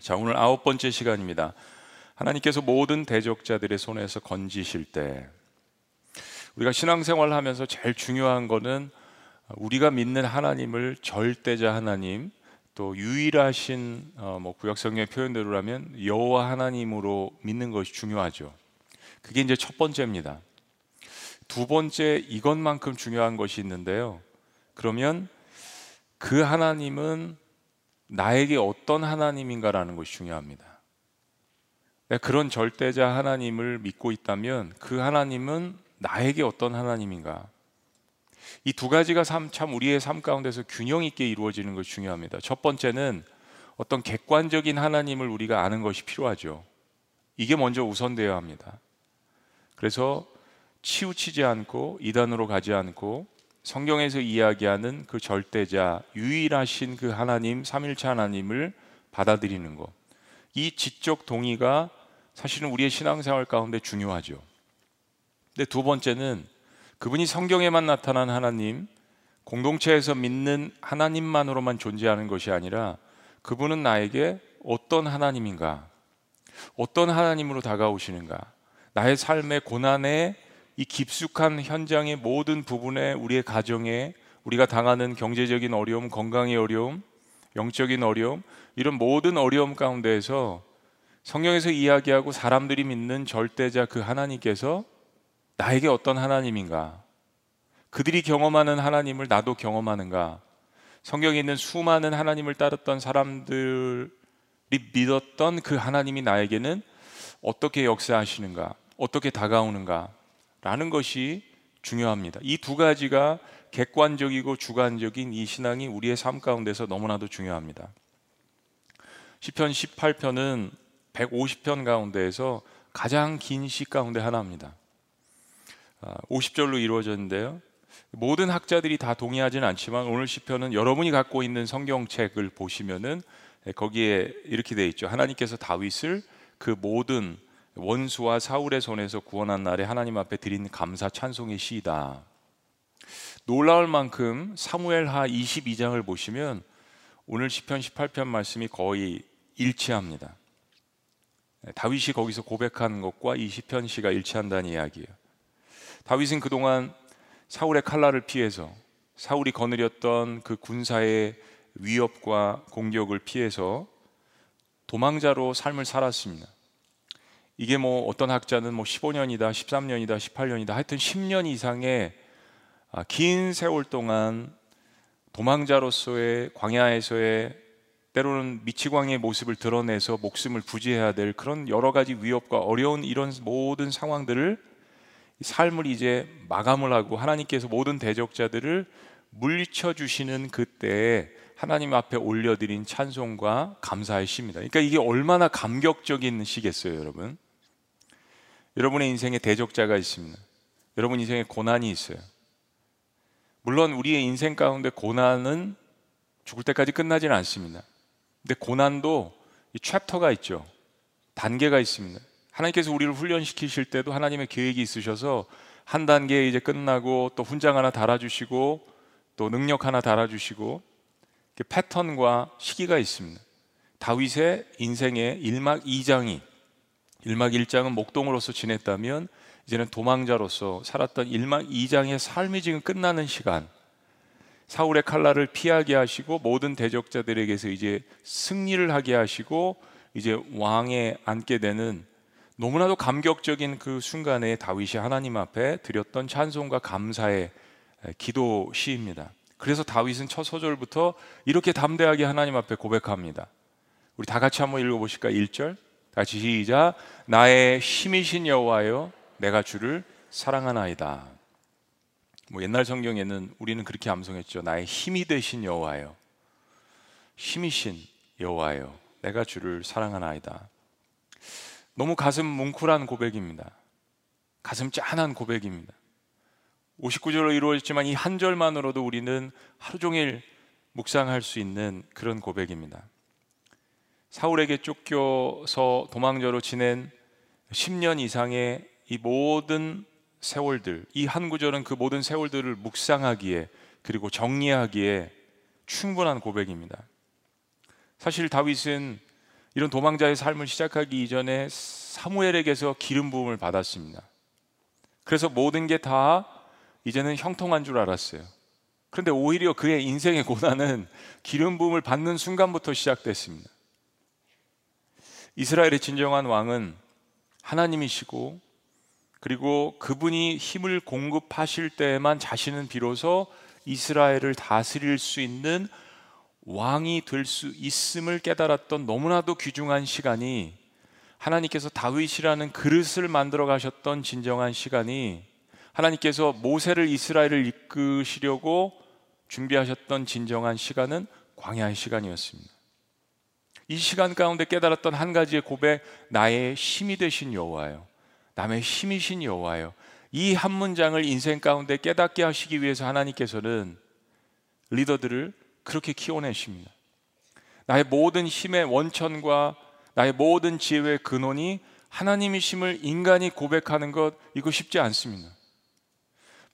자, 오늘 아홉 번째 시간입니다. 하나님께서 모든 대적자들의 손에서 건지실 때 우리가 신앙생활을 하면서 제일 중요한 거는 우리가 믿는 하나님을 절대자 하나님 또 유일하신 어, 뭐 구약 성경의 표현대로라면 여호와 하나님으로 믿는 것이 중요하죠. 그게 이제 첫 번째입니다. 두 번째 이것만큼 중요한 것이 있는데요. 그러면 그 하나님은 나에게 어떤 하나님인가라는 것이 중요합니다. 그런 절대자 하나님을 믿고 있다면 그 하나님은 나에게 어떤 하나님인가? 이 두 가지가 참 우리의 삶 가운데서 균형 있게 이루어지는 것이 중요합니다. 첫 번째는 어떤 객관적인 하나님을 우리가 아는 것이 필요하죠. 이게 먼저 우선되어야 합니다. 그래서 치우치지 않고 이단으로 가지 않고 성경에서 이야기하는 그 절대자 유일하신 그 하나님 삼일체 하나님을 받아들이는 것. 이 지적 동의가 사실은 우리의 신앙생활 가운데 중요하죠. 근데 두 번째는 그분이 성경에만 나타난 하나님, 공동체에서 믿는 하나님만으로만 존재하는 것이 아니라 그분은 나에게 어떤 하나님인가, 어떤 하나님으로 다가오시는가, 나의 삶의 고난에 이 깊숙한 현장의 모든 부분에 우리의 가정에 우리가 당하는 경제적인 어려움, 건강의 어려움, 영적인 어려움 이런 모든 어려움 가운데에서 성경에서 이야기하고 사람들이 믿는 절대자 그 하나님께서 나에게 어떤 하나님인가? 그들이 경험하는 하나님을 나도 경험하는가? 성경에 있는 수많은 하나님을 따랐던 사람들이 믿었던 그 하나님이 나에게는 어떻게 역사하시는가? 어떻게 다가오는가? 라는 것이 중요합니다. 이 두 가지가 객관적이고 주관적인 이 신앙이 우리의 삶 가운데서 너무나도 중요합니다. 시편 18편은 150편 가운데에서 가장 긴 시 가운데 하나입니다. 50절로 아, 이루어졌는데요. 모든 학자들이 다 동의하지는 않지만 오늘 시편은 여러분이 갖고 있는 성경책을 보시면은 거기에 이렇게 되어 있죠. 하나님께서 다윗을 그 모든 원수와 사울의 손에서 구원한 날에 하나님 앞에 드린 감사 찬송의 시이다. 놀라울 만큼 사무엘하 22장을 보시면 오늘 시편 18편 말씀이 거의 일치합니다. 다윗이 거기서 고백한 것과 이 시편 시가 일치한다는 이야기예요. 다윗은 그동안 사울의 칼날을 피해서 사울이 거느렸던 그 군사의 위협과 공격을 피해서 도망자로 삶을 살았습니다. 이게 뭐 어떤 학자는 뭐 15년이다, 13년이다, 18년이다, 하여튼 10년 이상의 아, 긴 세월 동안 도망자로서의 광야에서의 때로는 미치광의 모습을 드러내서 목숨을 부지해야 될 그런 여러 가지 위협과 어려운 이런 모든 상황들을 삶을 이제 마감을 하고 하나님께서 모든 대적자들을 물리쳐 주시는 그때에 하나님 앞에 올려드린 찬송과 감사의 시입니다. 그러니까 이게 얼마나 감격적인 시겠어요, 여러분? 여러분의 인생에 대적자가 있습니다. 여러분 인생에 고난이 있어요. 물론 우리의 인생 가운데 고난은 죽을 때까지 끝나지는 않습니다. 근데 고난도 이 챕터가 있죠. 단계가 있습니다. 하나님께서 우리를 훈련시키실 때도 하나님의 계획이 있으셔서 한 단계 이제 끝나고 또 훈장 하나 달아주시고 또 능력 하나 달아주시고 패턴과 시기가 있습니다. 다윗의 인생의 1막 2장이 1막 1장은 목동으로서 지냈다면 이제는 도망자로서 살았던 1막 2장의 삶이 지금 끝나는 시간 사울의 칼날을 피하게 하시고 모든 대적자들에게서 이제 승리를 하게 하시고 이제 왕에 앉게 되는 너무나도 감격적인 그 순간에 다윗이 하나님 앞에 드렸던 찬송과 감사의 기도 시입니다. 그래서 다윗은 첫 소절부터 이렇게 담대하게 하나님 앞에 고백합니다. 우리 다 같이 한번 읽어보실까? 1절. 같이 시작. 나의 힘이신 여호와여, 내가 주를 사랑하나이다. 뭐 옛날 성경에는 우리는 그렇게 암송했죠. 나의 힘이 되신 여호와여, 힘이신 여호와여, 내가 주를 사랑하나이다. 너무 가슴 뭉클한 고백입니다. 가슴 짠한 고백입니다. 59절로 이루어졌지만 이 한 절만으로도 우리는 하루 종일 묵상할 수 있는 그런 고백입니다. 사울에게 쫓겨서 도망자로 지낸 10년 이상의 이 모든 세월들, 이 한 구절은 그 모든 세월들을 묵상하기에 그리고 정리하기에 충분한 고백입니다. 사실 다윗은 이런 도망자의 삶을 시작하기 이전에 사무엘에게서 기름 부음을 받았습니다. 그래서 모든 게 다 이제는 형통한 줄 알았어요. 그런데 오히려 그의 인생의 고난은 기름 부음을 받는 순간부터 시작됐습니다. 이스라엘의 진정한 왕은 하나님이시고 그리고 그분이 힘을 공급하실 때에만 자신은 비로소 이스라엘을 다스릴 수 있는 왕이 될 수 있음을 깨달았던 너무나도 귀중한 시간이 하나님께서 다윗이라는 그릇을 만들어 가셨던 진정한 시간이 하나님께서 모세를 이스라엘을 이끄시려고 준비하셨던 진정한 시간은 광야의 시간이었습니다. 이 시간 가운데 깨달았던 한 가지의 고백, 나의 힘이 되신 여호와요. 남의 힘이신 여호와요. 이 한 문장을 인생 가운데 깨닫게 하시기 위해서 하나님께서는 리더들을 그렇게 키워내십니다. 나의 모든 힘의 원천과 나의 모든 지혜의 근원이 하나님이심을 인간이 고백하는 것 이거 쉽지 않습니다.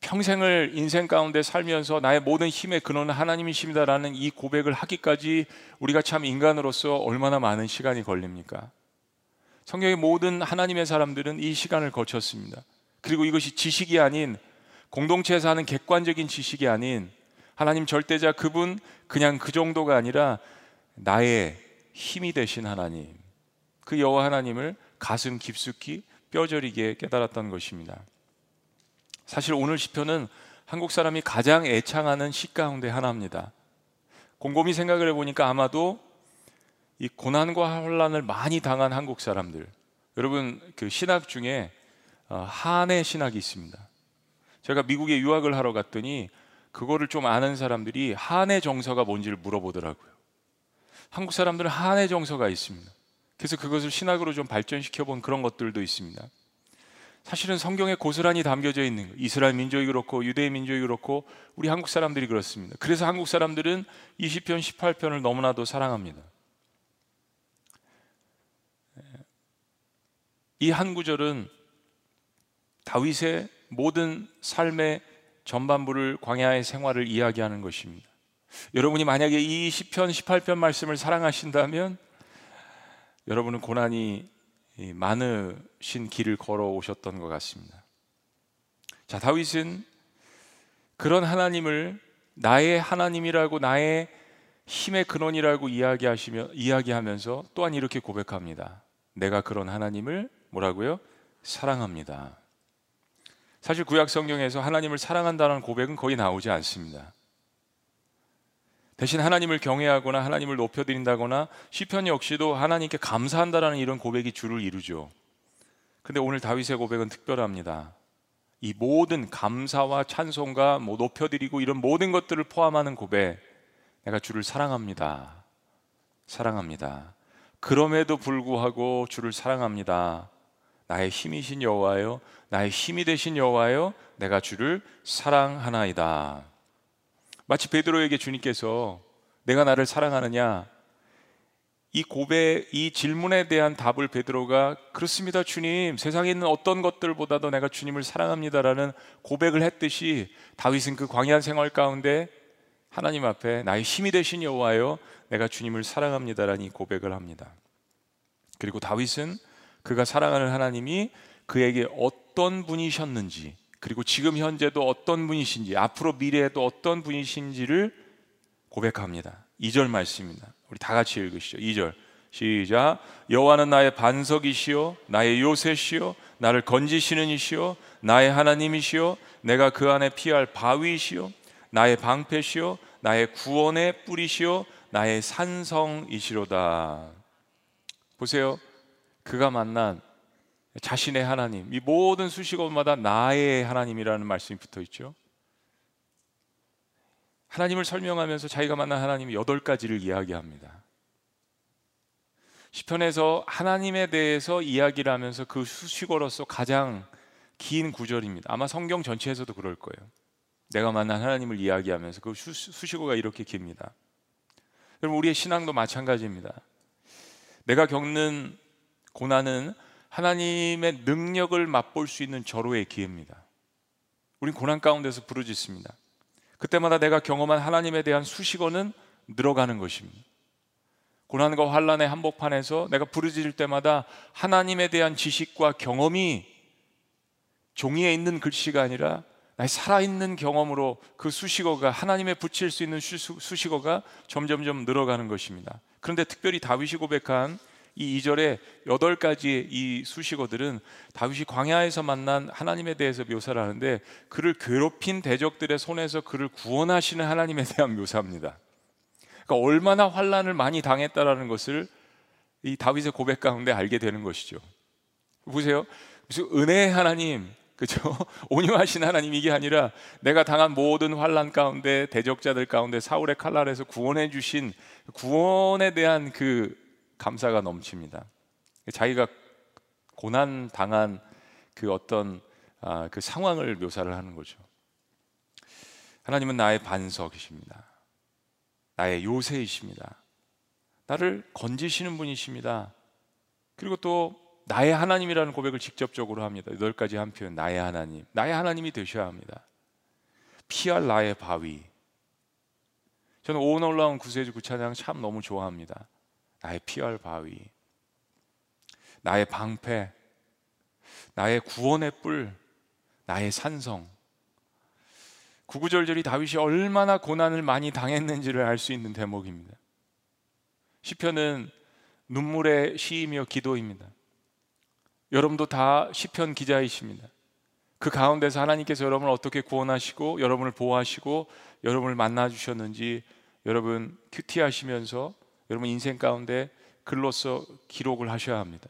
평생을 인생 가운데 살면서 나의 모든 힘의 근원은 하나님이십니다라는 이 고백을 하기까지 우리가 참 인간으로서 얼마나 많은 시간이 걸립니까? 성경의 모든 하나님의 사람들은 이 시간을 거쳤습니다. 그리고 이것이 지식이 아닌 공동체에서 하는 객관적인 지식이 아닌 하나님 절대자 그분 그냥 그 정도가 아니라 나의 힘이 되신 하나님 그 여호와 하나님을 가슴 깊숙이 뼈저리게 깨달았던 것입니다. 사실 오늘 시편은 한국 사람이 가장 애창하는 시 가운데 하나입니다. 곰곰이 생각을 해보니까 아마도 이 고난과 혼란을 많이 당한 한국 사람들, 여러분 그 신학 중에 어, 한의 신학이 있습니다. 제가 미국에 유학을 하러 갔더니 그거를 좀 아는 사람들이 한의 정서가 뭔지를 물어보더라고요. 한국 사람들은 한의 정서가 있습니다. 그래서 그것을 신학으로 좀 발전시켜 본 그런 것들도 있습니다. 사실은 성경에 고스란히 담겨져 있는 거예요. 이스라엘 민족이 그렇고 유대인 민족이 그렇고 우리 한국 사람들이 그렇습니다. 그래서 한국 사람들은 20편 18편을 너무나도 사랑합니다. 이 한 구절은 다윗의 모든 삶의 전반부를 광야의 생활을 이야기하는 것입니다. 여러분이 만약에 이 10편 18편 말씀을 사랑하신다면 여러분은 고난이 많으신 길을 걸어오셨던 것 같습니다. 자, 다윗은 그런 하나님을 나의 하나님이라고 나의 힘의 근원이라고 이야기하시며 이야기하면서 또한 이렇게 고백합니다. 내가 그런 하나님을 뭐라고요? 사랑합니다. 사실 구약 성경에서 하나님을 사랑한다는 고백은 거의 나오지 않습니다. 대신 하나님을 경외하거나 하나님을 높여드린다거나 시편 역시도 하나님께 감사한다라는 이런 고백이 주를 이루죠. 근데 오늘 다윗의 고백은 특별합니다. 이 모든 감사와 찬송과 뭐 높여드리고 이런 모든 것들을 포함하는 고백, 내가 주를 사랑합니다. 사랑합니다. 그럼에도 불구하고 주를 사랑합니다. 나의 힘이신 여호와요, 나의 힘이 되신 여호와요, 내가 주를 사랑하나이다. 마치 베드로에게 주님께서 내가 나를 사랑하느냐 이 고백, 이 질문에 대한 답을 베드로가 그렇습니다, 주님. 세상에 있는 어떤 것들보다도 내가 주님을 사랑합니다라는 고백을 했듯이 다윗은 그 광야 생활 가운데 하나님 앞에 나의 힘이 되신 여호와여, 내가 주님을 사랑합니다라는 이 고백을 합니다. 그리고 다윗은 그가 사랑하는 하나님이 그에게 어떤 분이셨는지 그리고 지금 현재도 어떤 분이신지 앞으로 미래에도 어떤 분이신지를 고백합니다. 2절 말씀입니다. 우리 다 같이 읽으시죠. 2절. 시작. 여호와는 나의 반석이시요 나의 요새시요 나를 건지시는 이시요 나의 하나님이시요 내가 그 안에 피할 바위시요 나의 방패시요 나의 구원의 뿌리시요 나의 산성이시로다. 보세요. 그가 만난 자신의 하나님, 이 모든 수식어마다 나의 하나님이라는 말씀이 붙어 있죠. 하나님을 설명하면서 자기가 만난 하나님 여덟 가지를 이야기합니다. 시편에서 하나님에 대해서 이야기를 하면서 그 수식어로서 가장 긴 구절입니다. 아마 성경 전체에서도 그럴 거예요. 내가 만난 하나님을 이야기하면서 그 수, 수식어가 이렇게 깁니다. 여러분 우리의 신앙도 마찬가지입니다. 내가 겪는 고난은 하나님의 능력을 맛볼 수 있는 절호의 기회입니다. 우린 고난 가운데서 부르짖습니다. 그때마다 내가 경험한 하나님에 대한 수식어는 늘어가는 것입니다. 고난과 환란의 한복판에서 내가 부르짖을 때마다 하나님에 대한 지식과 경험이 종이에 있는 글씨가 아니라 나의 살아있는 경험으로 그 수식어가 하나님의 붙일 수 있는 수식어가 점점점 늘어가는 것입니다. 그런데 특별히 다윗이 고백한 이 2절에 여덟 가지의 이 수식어들은 다윗이 광야에서 만난 하나님에 대해서 묘사를 하는데 그를 괴롭힌 대적들의 손에서 그를 구원하시는 하나님에 대한 묘사입니다. 그러니까 얼마나 환란을 많이 당했다라는 것을 이 다윗의 고백 가운데 알게 되는 것이죠. 보세요. 무슨 은혜의 하나님, 그죠? 온유하신 하나님 이게 아니라 내가 당한 모든 환란 가운데 대적자들 가운데 사울의 칼날에서 구원해 주신 구원에 대한 그 감사가 넘칩니다. 자기가 고난 당한 그 어떤 아, 그 상황을 묘사를 하는 거죠. 하나님은 나의 반석이십니다. 나의 요새이십니다. 나를 건지시는 분이십니다. 그리고 또 나의 하나님이라는 고백을 직접적으로 합니다. 여덟 가지 한 표현 나의 하나님, 나의 하나님이 되셔야 합니다. 피할 나의 바위. 저는 오온 올라온 구세주 구찬양 참 너무 좋아합니다. 나의 피할 바위, 나의 방패, 나의 구원의 뿔, 나의 산성. 구구절절이 다윗이 얼마나 고난을 많이 당했는지를 알 수 있는 대목입니다. 시편은 눈물의 시이며 기도입니다. 여러분도 다 시편 기자이십니다. 그 가운데서 하나님께서 여러분을 어떻게 구원하시고 여러분을 보호하시고 여러분을 만나 주셨는지 여러분 큐티하시면서 여러분 인생 가운데 글로써 기록을 하셔야 합니다.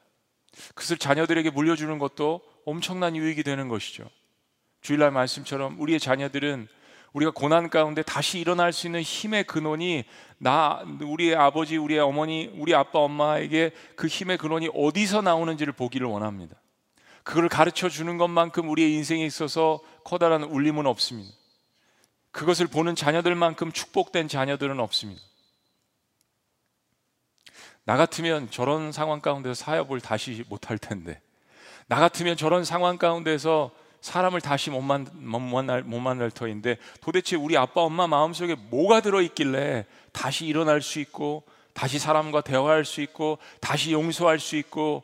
그것을 자녀들에게 물려주는 것도 엄청난 유익이 되는 것이죠. 주일날 말씀처럼 우리의 자녀들은 우리가 고난 가운데 다시 일어날 수 있는 힘의 근원이 나 우리의 아버지, 우리의 어머니, 우리 아빠, 엄마에게 그 힘의 근원이 어디서 나오는지를 보기를 원합니다. 그걸 가르쳐 주는 것만큼 우리의 인생에 있어서 커다란 울림은 없습니다. 그것을 보는 자녀들만큼 축복된 자녀들은 없습니다. 나 같으면 저런 상황 가운데서 사업을 다시 못할 텐데, 나 같으면 저런 상황 가운데서 사람을 다시 못, 만, 못, 만날, 못 만날 터인데 도대체 우리 아빠 엄마 마음속에 뭐가 들어있길래 다시 일어날 수 있고 다시 사람과 대화할 수 있고 다시 용서할 수 있고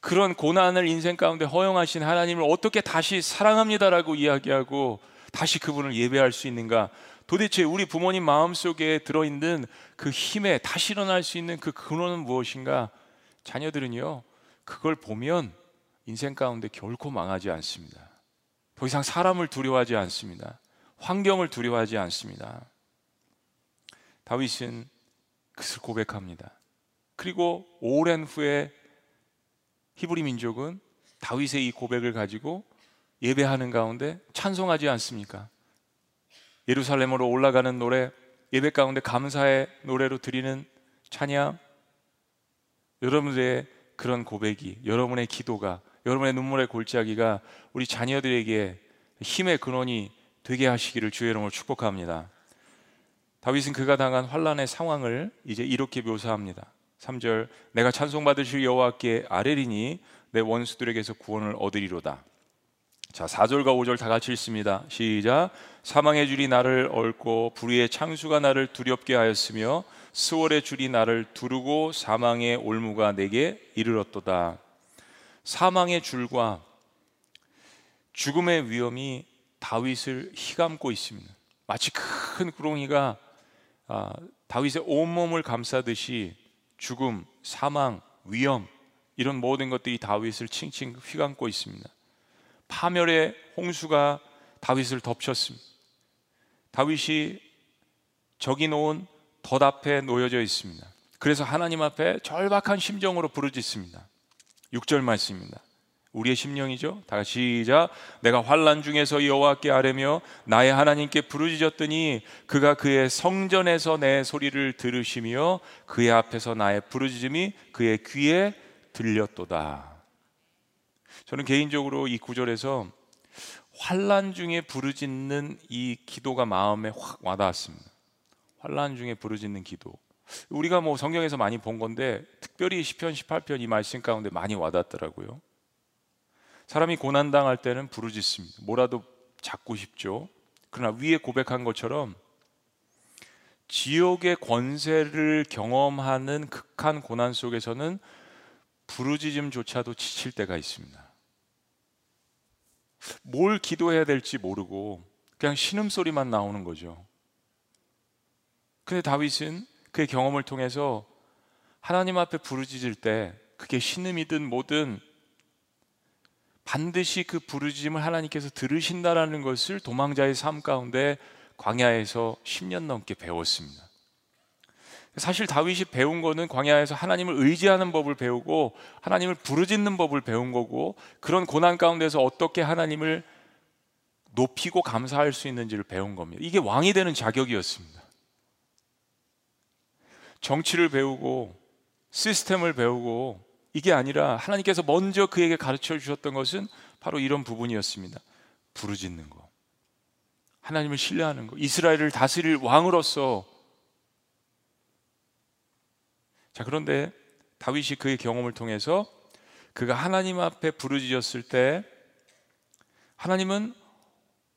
그런 고난을 인생 가운데 허용하신 하나님을 어떻게 다시 사랑합니다라고 이야기하고 다시 그분을 예배할 수 있는가 도대체 우리 부모님 마음속에 들어있는 그 힘에 다시 일어날 수 있는 그 근원은 무엇인가 자녀들은요 그걸 보면 인생 가운데 결코 망하지 않습니다. 더 이상 사람을 두려워하지 않습니다. 환경을 두려워하지 않습니다. 다윗은 그것을 고백합니다. 그리고 오랜 후에 히브리 민족은 다윗의 이 고백을 가지고 예배하는 가운데 찬송하지 않습니까? 예루살렘으로 올라가는 노래, 예배 가운데 감사의 노래로 드리는 찬양, 여러분들의 그런 고백이, 여러분의 기도가 여러분의 눈물의 골짜기가 우리 자녀들에게 힘의 근원이 되게 하시기를 주의 이름으로 축복합니다. 다윗은 그가 당한 환란의 상황을 이제 이렇게 묘사합니다. 3절 내가 찬송 받으실 여호와께 아뢰리니 내 원수들에게서 구원을 얻으리로다. 자, 4절과 5절 다 같이 읽습니다. 시작. 사망의 줄이 나를 얽고 불의의 창수가 나를 두렵게 하였으며 수월의 줄이 나를 두르고 사망의 올무가 내게 이르렀도다. 사망의 줄과 죽음의 위험이 다윗을 휘감고 있습니다. 마치 큰 구렁이가 아, 다윗의 온몸을 감싸듯이 죽음, 사망, 위험 이런 모든 것들이 다윗을 칭칭 휘감고 있습니다. 파멸의 홍수가 다윗을 덮쳤습니다. 다윗이 적이 놓은 덫 앞에 놓여져 있습니다. 그래서 하나님 앞에 절박한 심정으로 부르짖습니다. 6절 말씀입니다. 우리의 심령이죠. 다 같이 시작. 내가 환란 중에서 여호와께 아뢰며 나의 하나님께 부르짖었더니 그가 그의 성전에서 내 소리를 들으시며 그의 앞에서 나의 부르짖음이 그의 귀에 들렸도다. 저는 개인적으로 이 구절에서 환란 중에 부르짖는 이 기도가 마음에 확 와닿았습니다. 환란 중에 부르짖는 기도. 우리가 뭐 성경에서 많이 본 건데 특별히 시편 18편 이 말씀 가운데 많이 와닿더라고요. 사람이 고난 당할 때는 부르짖습니다. 뭐라도 잡고 싶죠. 그러나 위에 고백한 것처럼 지옥의 권세를 경험하는 극한 고난 속에서는 부르짖음조차도 지칠 때가 있습니다. 뭘 기도해야 될지 모르고 그냥 신음소리만 나오는 거죠. 근데 다윗은 그의 경험을 통해서 하나님 앞에 부르짖을 때 그게 신음이든 뭐든 반드시 그 부르짖음을 하나님께서 들으신다라는 것을 도망자의 삶 가운데 광야에서 10년 넘게 배웠습니다. 사실 다윗이 배운 거는 광야에서 하나님을 의지하는 법을 배우고 하나님을 부르짖는 법을 배운 거고 그런 고난 가운데서 어떻게 하나님을 높이고 감사할 수 있는지를 배운 겁니다. 이게 왕이 되는 자격이었습니다. 정치를 배우고 시스템을 배우고 이게 아니라 하나님께서 먼저 그에게 가르쳐 주셨던 것은 바로 이런 부분이었습니다. 부르짖는 거. 하나님을 신뢰하는 거. 이스라엘을 다스릴 왕으로서 자, 그런데 다윗이 그의 경험을 통해서 그가 하나님 앞에 부르짖었을 때 하나님은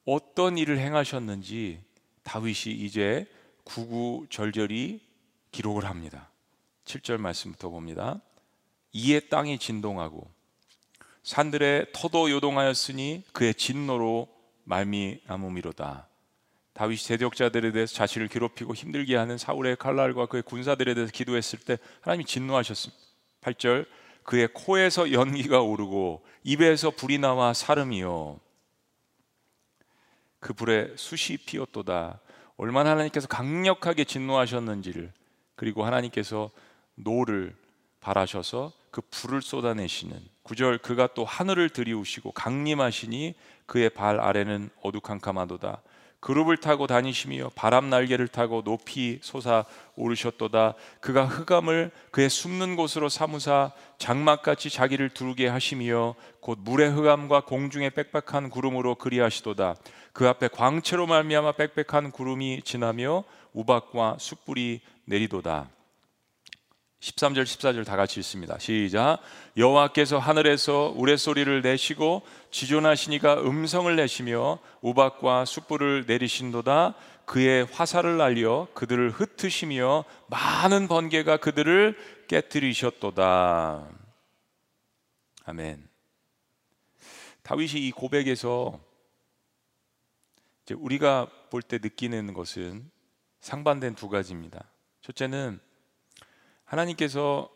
어떤 일을 행하셨는지 다윗이 이제 구구절절히 기록을 합니다. 7절 말씀부터 봅니다. 이에 땅이 진동하고 산들의 터도 요동하였으니 그의 진노로 말미암음이로다. 다윗이 대적자들에 대해서 자신을 괴롭히고 힘들게 하는 사울의 칼날과 그의 군사들에 대해서 기도했을 때 하나님이 진노하셨습니다. 8절 그의 코에서 연기가 오르고 입에서 불이 나와 사름이요 그 불에 숯이 피었도다. 얼마나 하나님께서 강력하게 진노하셨는지를 그리고 하나님께서 노를 발하셔서 그 불을 쏟아내시는 구절 그가 또 하늘을 드리우시고 강림하시니 그의 발 아래는 어두캄캄하도다 그룹을 타고 다니시며 바람 날개를 타고 높이 솟아 오르셨도다. 그가 흑암을 그의 숨는 곳으로 삼으사 장막같이 자기를 두르게 하시며 곧 물의 흑암과 공중의 빽빽한 구름으로 그리하시도다. 그 앞에 광채로 말미암아 빽빽한 구름이 지나며 우박과 숯불이 내리도다 13절 14절 다 같이 읽습니다. 시작. 여호와께서 하늘에서 우레소리를 내시고 지존하시니가 음성을 내시며 우박과 숯불을 내리신도다 그의 화살을 날려 그들을 흩으시며 많은 번개가 그들을 깨뜨리셨도다. 아멘. 다윗이 이 고백에서 우리가 볼 때 느끼는 것은 상반된 두 가지입니다. 첫째는 하나님께서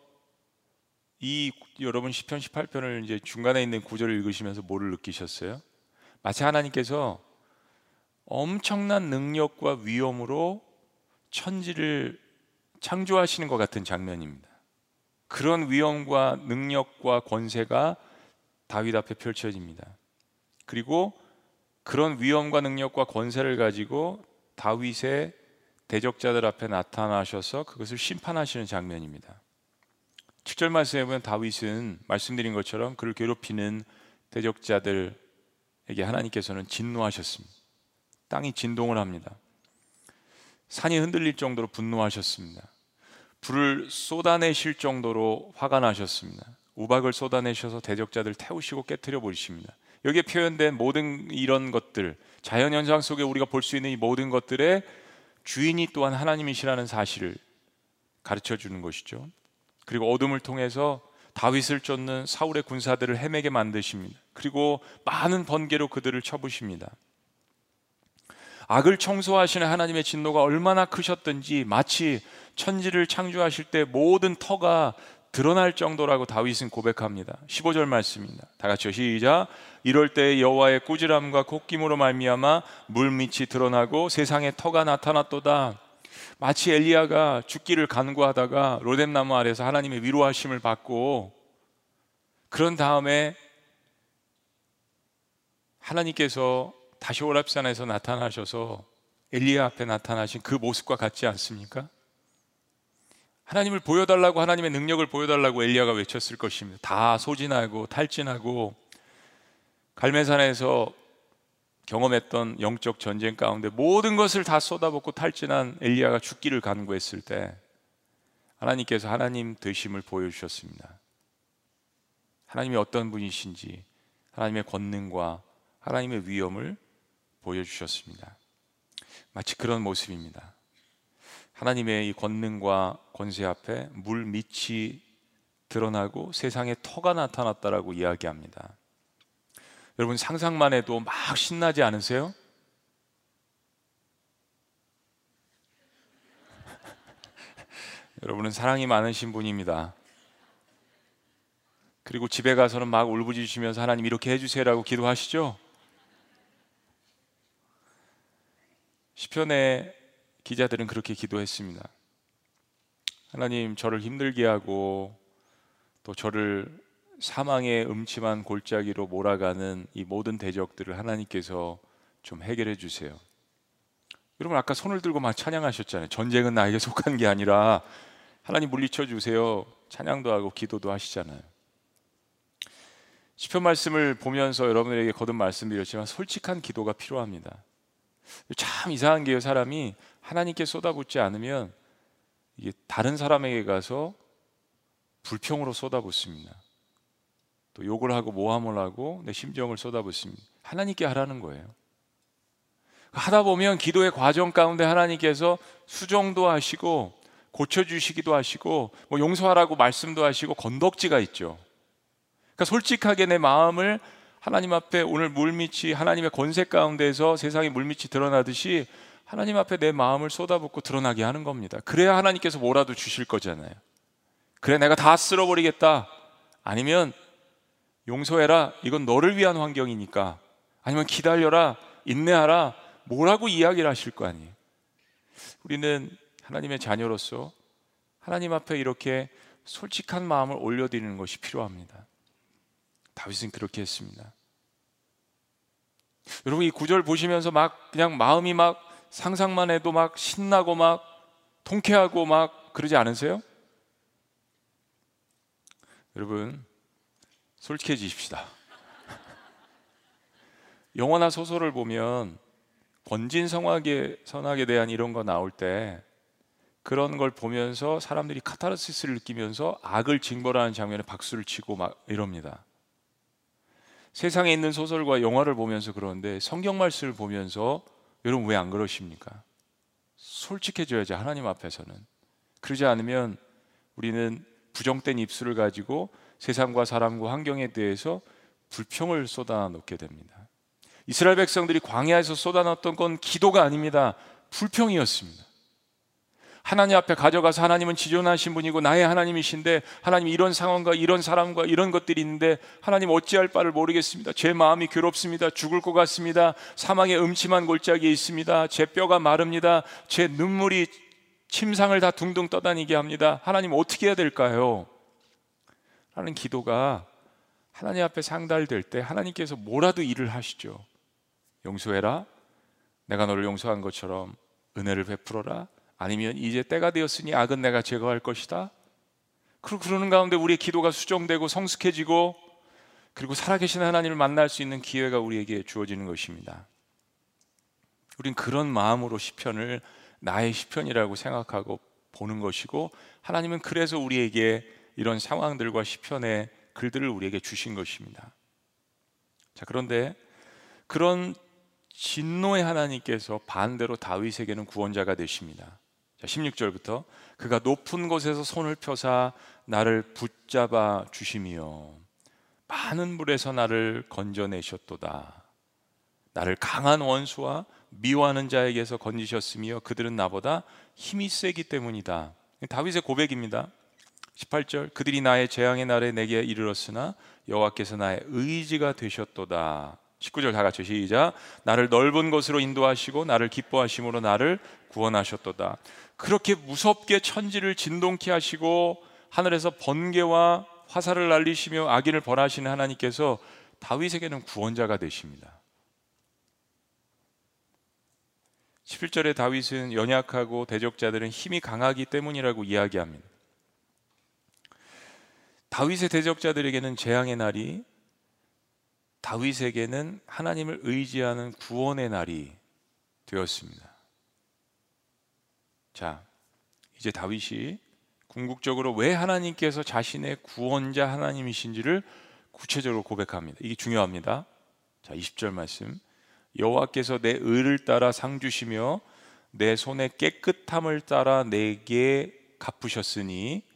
이 여러분 시편 18편을 이제 중간에 있는 구절을 읽으시면서 뭐를 느끼셨어요? 마치 하나님께서 엄청난 능력과 위엄으로 천지를 창조하시는 것 같은 장면입니다. 그런 위엄과 능력과 권세가 다윗 앞에 펼쳐집니다. 그리고 그런 위엄과 능력과 권세를 가지고 다윗의 대적자들 앞에 나타나셔서 그것을 심판하시는 장면입니다. 7절 말씀에 보면 다윗은 말씀드린 것처럼 그를 괴롭히는 대적자들에게 하나님께서는 진노하셨습니다. 땅이 진동을 합니다. 산이 흔들릴 정도로 분노하셨습니다. 불을 쏟아내실 정도로 화가 나셨습니다. 우박을 쏟아내셔서 대적자들 태우시고 깨뜨려 버리십니다. 여기에 표현된 모든 이런 것들, 자연 현상 속에 우리가 볼 수 있는 이 모든 것들의 주인이 또한 하나님이시라는 사실을 가르쳐 주는 것이죠. 그리고 어둠을 통해서 다윗을 쫓는 사울의 군사들을 헤매게 만드십니다. 그리고 많은 번개로 그들을 쳐부십니다. 악을 청소하시는 하나님의 진노가 얼마나 크셨던지 마치 천지를 창조하실 때 모든 터가 드러날 정도라고 다윗은 고백합니다. 15절 말씀입니다. 다 같이 시작. 이럴 때 여호와의 꾸지람과 콧김으로 말미암아 물밑이 드러나고 세상에 터가 나타났도다. 마치 엘리야가 죽기를 간구하다가 로뎀나무 아래서 하나님의 위로하심을 받고 그런 다음에 하나님께서 다시 오랍산에서 나타나셔서 엘리야 앞에 나타나신 그 모습과 같지 않습니까? 하나님을 보여달라고 하나님의 능력을 보여달라고 엘리야가 외쳤을 것입니다. 다 소진하고 탈진하고 갈매산에서 경험했던 영적 전쟁 가운데 모든 것을 다 쏟아붓고 탈진한 엘리야가 죽기를 간구했을 때 하나님께서 하나님 되심을 보여주셨습니다. 하나님이 어떤 분이신지 하나님의 권능과 하나님의 위엄을 보여주셨습니다. 마치 그런 모습입니다. 하나님의 이 권능과 권세 앞에 물 밑이 드러나고 세상에 터가 나타났다라고 이야기합니다. 여러분 상상만 해도 막 신나지 않으세요? 여러분은 사랑이 많으신 분입니다. 그리고 집에 가서는 막 울부짖으시면서 하나님 이렇게 해주세요라고 기도하시죠? 시편의 기자들은 그렇게 기도했습니다. 하나님 저를 힘들게 하고 또 저를 사망의 음침한 골짜기로 몰아가는 이 모든 대적들을 하나님께서 좀 해결해 주세요. 여러분 아까 손을 들고 막 찬양하셨잖아요. 전쟁은 나에게 속한 게 아니라 하나님 물리쳐 주세요. 찬양도 하고 기도도 하시잖아요. 시편 말씀을 보면서 여러분들에게 거듭 말씀드렸지만 솔직한 기도가 필요합니다. 참 이상한 게요. 사람이 하나님께 쏟아붓지 않으면 이게 다른 사람에게 가서 불평으로 쏟아붓습니다. 또 욕을 하고 모함을 하고 내 심정을 쏟아붓습니다. 하나님께 하라는 거예요. 하다 보면 기도의 과정 가운데 하나님께서 수정도 하시고 고쳐주시기도 하시고 뭐 용서하라고 말씀도 하시고 건덕지가 있죠. 그러니까 솔직하게 내 마음을 하나님 앞에 오늘 물밑이 하나님의 권세 가운데서 세상의 물밑이 드러나듯이 하나님 앞에 내 마음을 쏟아붓고 드러나게 하는 겁니다. 그래야 하나님께서 뭐라도 주실 거잖아요. 그래 내가 다 쓸어버리겠다. 아니면 용서해라. 이건 너를 위한 환경이니까. 아니면 기다려라. 인내하라. 뭐라고 이야기를 하실 거 아니에요. 우리는 하나님의 자녀로서 하나님 앞에 이렇게 솔직한 마음을 올려드리는 것이 필요합니다. 다윗은 그렇게 했습니다. 여러분 이 구절 보시면서 막 그냥 마음이 막 상상만 해도 막 신나고 막 통쾌하고 막 그러지 않으세요? 여러분 솔직해지십시다. 영화나 소설을 보면 번진 성악의 선악에 대한 이런 거 나올 때 그런 걸 보면서 사람들이 카타르시스를 느끼면서 악을 징벌하는 장면에 박수를 치고 막 이럽니다. 세상에 있는 소설과 영화를 보면서 그러는데 성경 말씀을 보면서 여러분 왜 안 그러십니까? 솔직해져야지 하나님 앞에서는 그러지 않으면 우리는 부정된 입술을 가지고 세상과 사람과 환경에 대해서 불평을 쏟아놓게 됩니다. 이스라엘 백성들이 광야에서 쏟아놨던 건 기도가 아닙니다. 불평이었습니다. 하나님 앞에 가져가서 하나님은 지존하신 분이고 나의 하나님이신데 하나님 이런 상황과 이런 사람과 이런 것들이 있는데 하나님 어찌할 바를 모르겠습니다. 제 마음이 괴롭습니다. 죽을 것 같습니다. 사망의 음침한 골짜기에 있습니다. 제 뼈가 마릅니다. 제 눈물이 침상을 다 둥둥 떠다니게 합니다. 하나님 어떻게 해야 될까요? 라는 기도가 하나님 앞에 상달될 때 하나님께서 뭐라도 일을 하시죠. 용서해라. 내가 너를 용서한 것처럼 은혜를 베풀어라. 아니면 이제 때가 되었으니 악은 내가 제거할 것이다. 그리고 그러는 가운데 우리의 기도가 수정되고 성숙해지고 그리고 살아계신 하나님을 만날 수 있는 기회가 우리에게 주어지는 것입니다. 우린 그런 마음으로 시편을 나의 시편이라고 생각하고 보는 것이고 하나님은 그래서 우리에게 이런 상황들과 시편의 글들을 우리에게 주신 것입니다. 자, 그런데 그런 진노의 하나님께서 반대로 다윗에게는 구원자가 되십니다. 자, 16절부터 그가 높은 곳에서 손을 펴사 나를 붙잡아 주시며 많은 물에서 나를 건져내셨도다. 나를 강한 원수와 미워하는 자에게서 건지셨으며 그들은 나보다 힘이 세기 때문이다. 다윗의 고백입니다. 18절 그들이 나의 재앙의 날에 내게 이르렀으나 여호와께서 나의 의지가 되셨도다. 19절 다 같이 시작. 나를 넓은 곳으로 인도하시고 나를 기뻐하심으로 나를 구원하셨도다. 그렇게 무섭게 천지를 진동케 하시고 하늘에서 번개와 화살을 날리시며 악인을 벌하시는 하나님께서 다윗에게는 구원자가 되십니다. 11절에 다윗은 연약하고 대적자들은 힘이 강하기 때문이라고 이야기합니다. 다윗의 대적자들에게는 재앙의 날이 다윗에게는 하나님을 의지하는 구원의 날이 되었습니다. 자, 이제 다윗이 궁극적으로 왜 하나님께서 자신의 구원자 하나님이신지를 구체적으로 고백합니다. 이게 중요합니다. 자, 20절 말씀. 여호와께서 내 의를 따라 상 주시며 내 손의 깨끗함을 따라 내게 갚으셨으니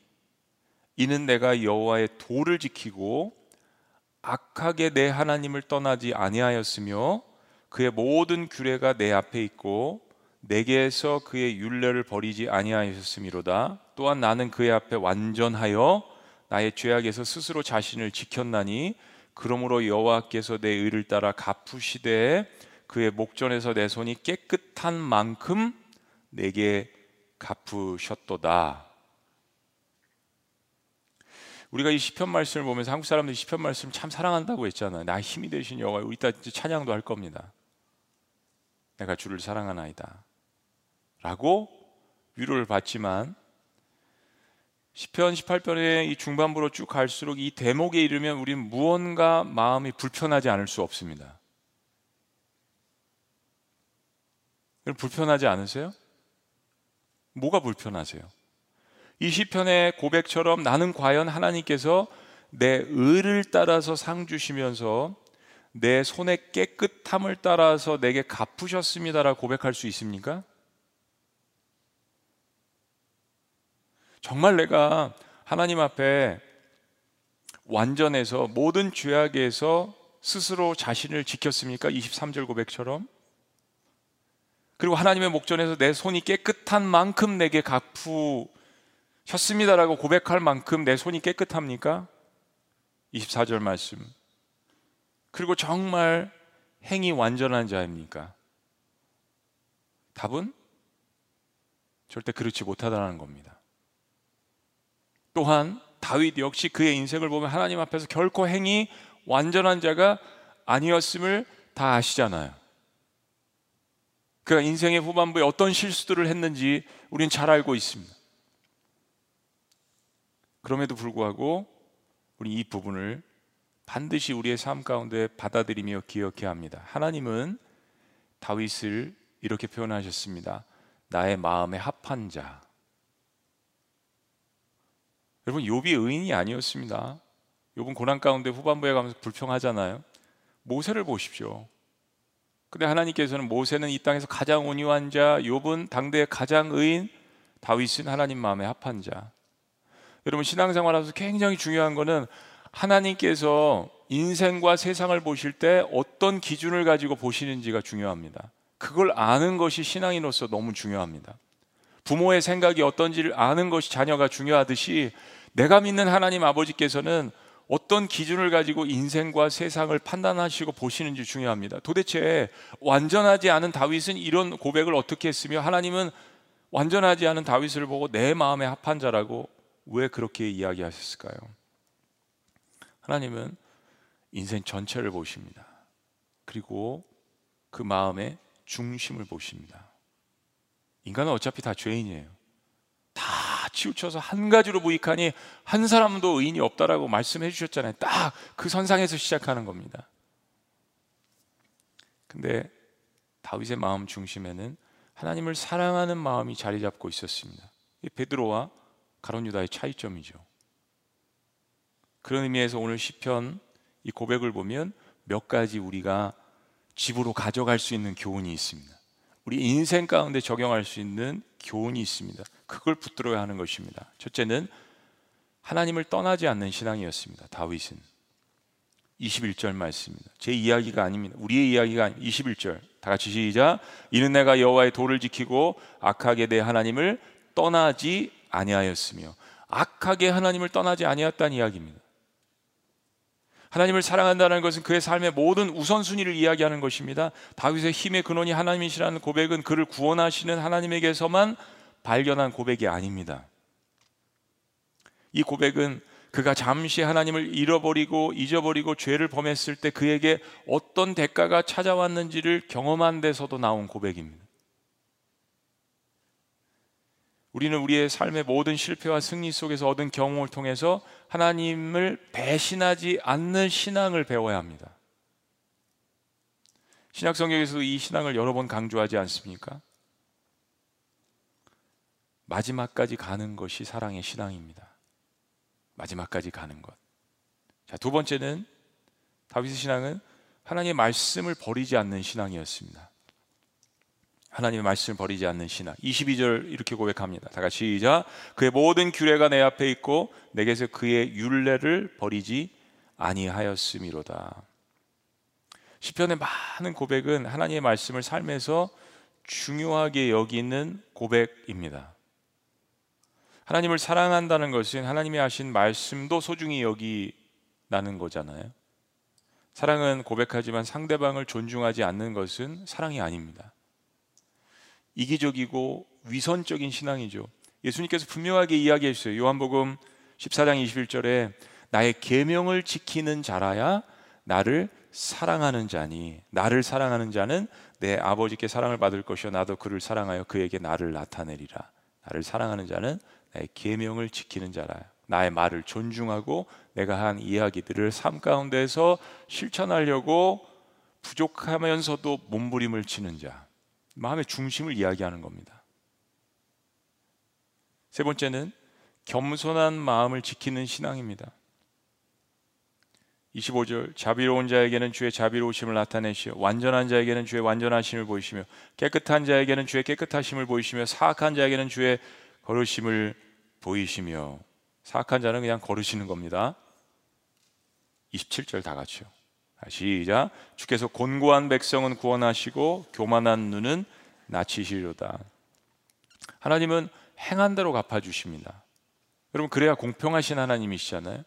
이는 내가 여호와의 도를 지키고 악하게 내 하나님을 떠나지 아니하였으며 그의 모든 규례가 내 앞에 있고 내게서 그의 윤례를 버리지 아니하였음이로다 또한 나는 그의 앞에 완전하여 나의 죄악에서 스스로 자신을 지켰나니 그러므로 여호와께서 내 의를 따라 갚으시되 그의 목전에서 내 손이 깨끗한 만큼 내게 갚으셨도다. 우리가 이 시편 말씀을 보면서 한국 사람들이 시편 말씀 참 사랑한다고 했잖아요. 나 힘이 되신 여호와. 우리 이따 찬양도 할 겁니다. 내가 주를 사랑하나이다. 라고 위로를 받지만 시편 18편의 이 중반부로 쭉 갈수록 이 대목에 이르면 우리는 무언가 마음이 불편하지 않을 수 없습니다. 불편하지 않으세요? 뭐가 불편하세요? 이 시편의 고백처럼 나는 과연 하나님께서 내 의를 따라서 상 주시면서 내 손의 깨끗함을 따라서 내게 갚으셨습니다라 고백할 수 있습니까? 정말 내가 하나님 앞에 완전해서 모든 죄악에서 스스로 자신을 지켰습니까? 23절 고백처럼. 그리고 하나님의 목전에서 내 손이 깨끗한 만큼 내게 갚으 셨습니다라고 고백할 만큼 내 손이 깨끗합니까? 24절 말씀. 그리고 정말 행이 완전한 자입니까? 답은 절대 그렇지 못하다는 겁니다. 또한 다윗 역시 그의 인생을 보면 하나님 앞에서 결코 행이 완전한 자가 아니었음을 다 아시잖아요. 그가 인생의 후반부에 어떤 실수들을 했는지 우리는 잘 알고 있습니다. 그럼에도 불구하고 우리 이 부분을 반드시 우리의 삶 가운데 받아들이며 기억해야 합니다. 하나님은 다윗을 이렇게 표현하셨습니다. 나의 마음에 합한 자. 여러분 욥이 의인이 아니었습니다. 욥은 고난 가운데 후반부에 가면서 불평하잖아요. 모세를 보십시오. 근데 하나님께서는 모세는 이 땅에서 가장 온유한 자, 욥은 당대의 가장 의인, 다윗은 하나님 마음에 합한 자. 여러분 신앙생활하면서 굉장히 중요한 거는 하나님께서 인생과 세상을 보실 때 어떤 기준을 가지고 보시는지가 중요합니다. 그걸 아는 것이 신앙인으로서 너무 중요합니다. 부모의 생각이 어떤지를 아는 것이 자녀가 중요하듯이 내가 믿는 하나님 아버지께서는 어떤 기준을 가지고 인생과 세상을 판단하시고 보시는지 중요합니다. 도대체 완전하지 않은 다윗은 이런 고백을 어떻게 했으며 하나님은 완전하지 않은 다윗을 보고 내 마음에 합한 자라고 왜 그렇게 이야기하셨을까요? 하나님은 인생 전체를 보십니다. 그리고 그 마음의 중심을 보십니다. 인간은 어차피 다 죄인이에요. 다 치우쳐서 한 가지로 무익하니 한 사람도 의인이 없다라고 말씀해 주셨잖아요. 딱 그 선상에서 시작하는 겁니다. 근데 다윗의 마음 중심에는 하나님을 사랑하는 마음이 자리 잡고 있었습니다. 이 베드로와 가론 유다의 차이점이죠. 그런 의미에서 오늘 시편 이 고백을 보면 몇 가지 우리가 집으로 가져갈 수 있는 교훈이 있습니다. 우리 인생 가운데 적용할 수 있는 교훈이 있습니다. 그걸 붙들어야 하는 것입니다. 첫째는 하나님을 떠나지 않는 신앙이었습니다. 다윗은 21절 말씀입니다. 제 이야기가 아닙니다. 우리의 이야기가 아닙니다. 21절. 다 같이 시작. 이는 내가 여호와의 도를 지키고 악하게 내 하나님을 떠나지 아니하였으며 악하게 하나님을 떠나지 아니었다는 이야기입니다. 하나님을 사랑한다는 것은 그의 삶의 모든 우선순위를 이야기하는 것입니다. 다윗의 힘의 근원이 하나님이시라는 고백은 그를 구원하시는 하나님에게서만 발견한 고백이 아닙니다. 이 고백은 그가 잠시 하나님을 잃어버리고 잊어버리고 죄를 범했을 때 그에게 어떤 대가가 찾아왔는지를 경험한 데서도 나온 고백입니다. 우리는 우리의 삶의 모든 실패와 승리 속에서 얻은 경험을 통해서 하나님을 배신하지 않는 신앙을 배워야 합니다. 신약 성경에서도 이 신앙을 여러 번 강조하지 않습니까? 마지막까지 가는 것이 사랑의 신앙입니다. 마지막까지 가는 것. 자, 두 번째는 다윗의 신앙은 하나님의 말씀을 버리지 않는 신앙이었습니다. 하나님의 말씀을 버리지 않는 신앙. 22절 이렇게 고백합니다. 다 같이 시작. 그의 모든 규례가 내 앞에 있고 내게서 그의 율례를 버리지 아니하였음이로다. 시편의 많은 고백은 하나님의 말씀을 삶에서 중요하게 여기는 고백입니다. 하나님을 사랑한다는 것은 하나님이 하신 말씀도 소중히 여기나는 거잖아요. 사랑은 고백하지만 상대방을 존중하지 않는 것은 사랑이 아닙니다. 이기적이고 위선적인 신앙이죠. 예수님께서 분명하게 이야기해 주세요. 요한복음 14장 21절에 나의 계명을 지키는 자라야 나를 사랑하는 자니 나를 사랑하는 자는 내 아버지께 사랑을 받을 것이요 나도 그를 사랑하여 그에게 나를 나타내리라. 나를 사랑하는 자는 나의 계명을 지키는 자라. 나의 말을 존중하고 내가 한 이야기들을 삶 가운데서 실천하려고 부족하면서도 몸부림을 치는 자. 마음의 중심을 이야기하는 겁니다. 세 번째는 겸손한 마음을 지키는 신앙입니다. 25절 자비로운 자에게는 주의 자비로우심을 나타내시어 완전한 자에게는 주의 완전하심을 보이시며 깨끗한 자에게는 주의 깨끗하심을 보이시며 사악한 자에게는 주의 거르심을 보이시며 사악한 자는 그냥 거르시는 겁니다. 27절 다 같이요. 시작. 주께서 곤고한 백성은 구원하시고 교만한 눈은 낮추시리로다. 하나님은 행한 대로 갚아 주십니다. 여러분 그래야 공평하신 하나님이시잖아요.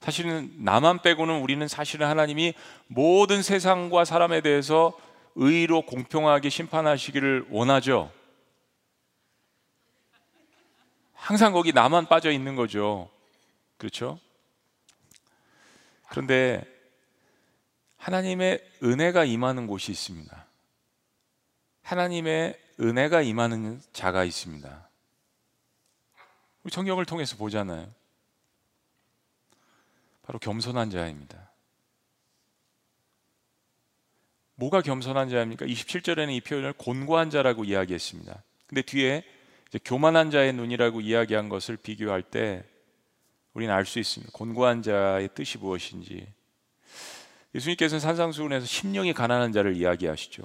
사실은 나만 빼고는 우리는 사실은 하나님이 모든 세상과 사람에 대해서 의로 공평하게 심판하시기를 원하죠. 항상 거기 나만 빠져 있는 거죠. 그렇죠? 그런데 하나님의 은혜가 임하는 곳이 있습니다. 하나님의 은혜가 임하는 자가 있습니다. 성경을 통해서 보잖아요. 바로 겸손한 자입니다. 뭐가 겸손한 자입니까? 27절에는 이 표현을 곤고한 자라고 이야기했습니다. 근데 뒤에 교만한 자의 눈이라고 이야기한 것을 비교할 때 우리는 알 수 있습니다. 곤고한 자의 뜻이 무엇인지. 예수님께서는 산상수훈에서 심령이 가난한 자를 이야기하시죠.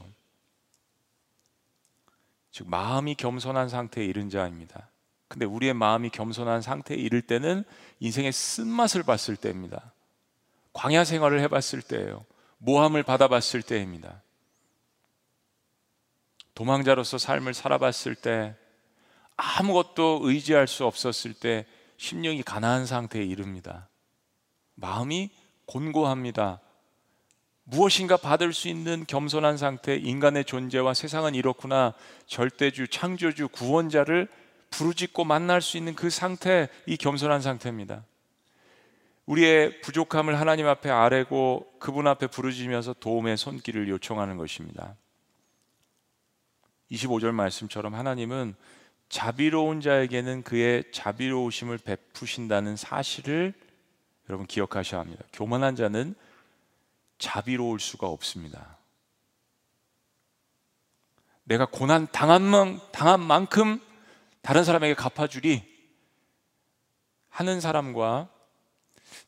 즉 마음이 겸손한 상태에 이른 자입니다. 근데 우리의 마음이 겸손한 상태에 이를 때는 인생의 쓴맛을 봤을 때입니다. 광야 생활을 해봤을 때예요. 모함을 받아봤을 때입니다. 도망자로서 삶을 살아봤을 때 아무것도 의지할 수 없었을 때 심령이 가난한 상태에 이릅니다. 마음이 곤고합니다. 무엇인가 받을 수 있는 겸손한 상태, 인간의 존재와 세상은 이렇구나, 절대주, 창조주, 구원자를 부르짖고 만날 수 있는 그 상태, 이 겸손한 상태입니다. 우리의 부족함을 하나님 앞에 아뢰고 그분 앞에 부르짖으면서 도움의 손길을 요청하는 것입니다. 25절 말씀처럼 하나님은 자비로운 자에게는 그의 자비로우심을 베푸신다는 사실을 여러분 기억하셔야 합니다. 교만한 자는 자비로울 수가 없습니다. 내가 고난 당한, 만, 당한 만큼 다른 사람에게 갚아주리 하는 사람과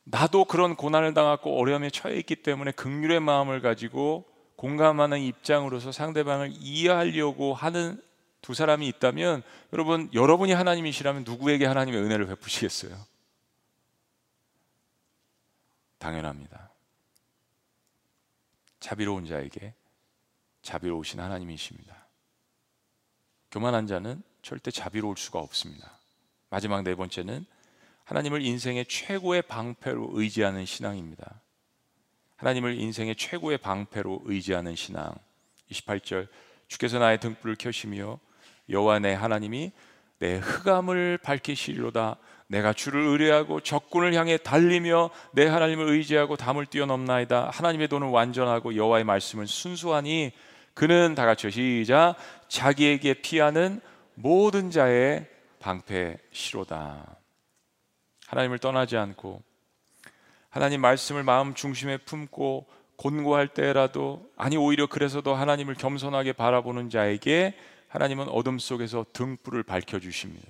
나도 그런 고난을 당하고 어려움에 처해 있기 때문에 극률의 마음을 가지고 공감하는 입장으로서 상대방을 이해하려고 하는 두 사람이 있다면 여러분 여러분이 하나님이시라면 누구에게 하나님의 은혜를 베푸시겠어요? 당연합니다. 자비로운 자에게 자비로우신 하나님이십니다. 교만한 자는 절대 자비로울 수가 없습니다. 마지막 네 번째는 하나님을 인생의 최고의 방패로 의지하는 신앙입니다. 하나님을 인생의 최고의 방패로 의지하는 신앙. 28절 주께서 나의 등불을 켜시며 여호와 내 하나님이 내 흑암을 밝히시리로다 내가 주를 의뢰하고 적군을 향해 달리며 내 하나님을 의지하고 담을 뛰어넘나이다 하나님의 도는 완전하고 여호와의 말씀은 순수하니 그는 다 같이 시작 자기에게 피하는 모든 자의 방패시로다. 하나님을 떠나지 않고 하나님 말씀을 마음 중심에 품고 곤고할 때라도 아니 오히려 그래서도 하나님을 겸손하게 바라보는 자에게 하나님은 어둠 속에서 등불을 밝혀 주십니다.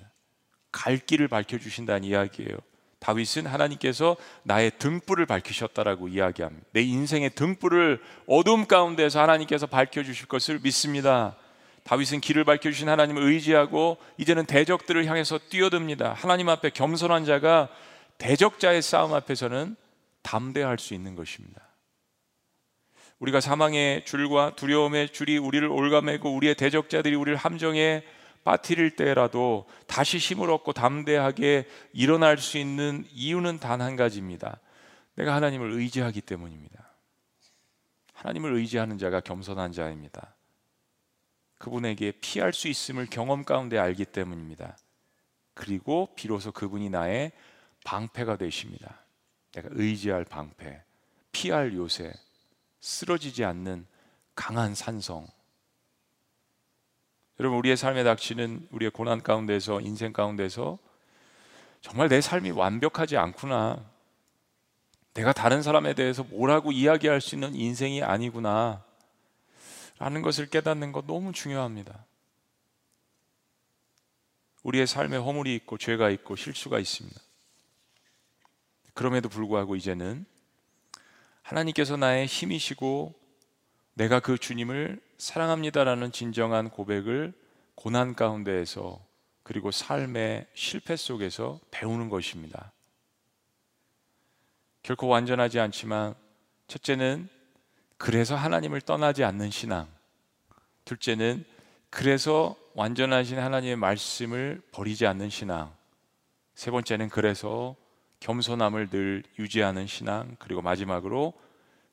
갈 길을 밝혀 주신다는 이야기예요. 다윗은 하나님께서 나의 등불을 밝히셨다라고 이야기합니다. 내 인생의 등불을 어둠 가운데서 하나님께서 밝혀 주실 것을 믿습니다. 다윗은 길을 밝혀 주신 하나님을 의지하고 이제는 대적들을 향해서 뛰어듭니다. 하나님 앞에 겸손한 자가 대적자의 싸움 앞에서는 담대할 수 있는 것입니다. 우리가 사망의 줄과 두려움의 줄이 우리를 올가매고 우리의 대적자들이 우리를 함정에 빠뜨릴 때라도 다시 힘을 얻고 담대하게 일어날 수 있는 이유는 단 한 가지입니다. 내가 하나님을 의지하기 때문입니다. 하나님을 의지하는 자가 겸손한 자입니다. 그분에게 피할 수 있음을 경험 가운데 알기 때문입니다. 그리고 비로소 그분이 나의 방패가 되십니다. 내가 의지할 방패, 피할 요새, 쓰러지지 않는 강한 산성. 여러분 우리의 삶에 닥치는 우리의 고난 가운데서 인생 가운데서 정말 내 삶이 완벽하지 않구나. 내가 다른 사람에 대해서 뭐라고 이야기할 수 있는 인생이 아니구나. 라는 것을 깨닫는 것 너무 중요합니다. 우리의 삶에 허물이 있고 죄가 있고 실수가 있습니다. 그럼에도 불구하고 이제는 하나님께서 나의 힘이시고 내가 그 주님을 사랑합니다라는 진정한 고백을 고난 가운데에서 그리고 삶의 실패 속에서 배우는 것입니다. 결코 완전하지 않지만 첫째는 그래서 하나님을 떠나지 않는 신앙. 둘째는 그래서 완전하신 하나님의 말씀을 버리지 않는 신앙. 세 번째는 그래서 겸손함을 늘 유지하는 신앙. 그리고 마지막으로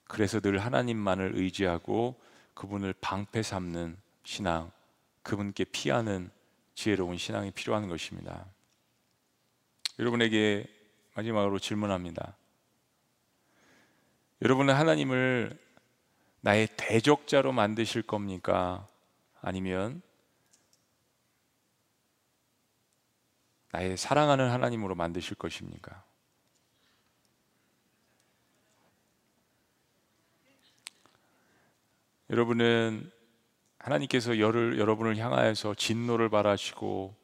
그래서 늘 하나님만을 의지하고 그분을 방패 삼는 신앙. 그분께 피하는 지혜로운 신앙이 필요한 것입니다. 여러분에게 마지막으로 질문합니다. 여러분은 하나님을 나의 대적자로 만드실 겁니까? 아니면 나의 사랑하는 하나님으로 만드실 것입니까? 여러분은 하나님께서 열을, 여러분을 향하여서 진노를 바라시고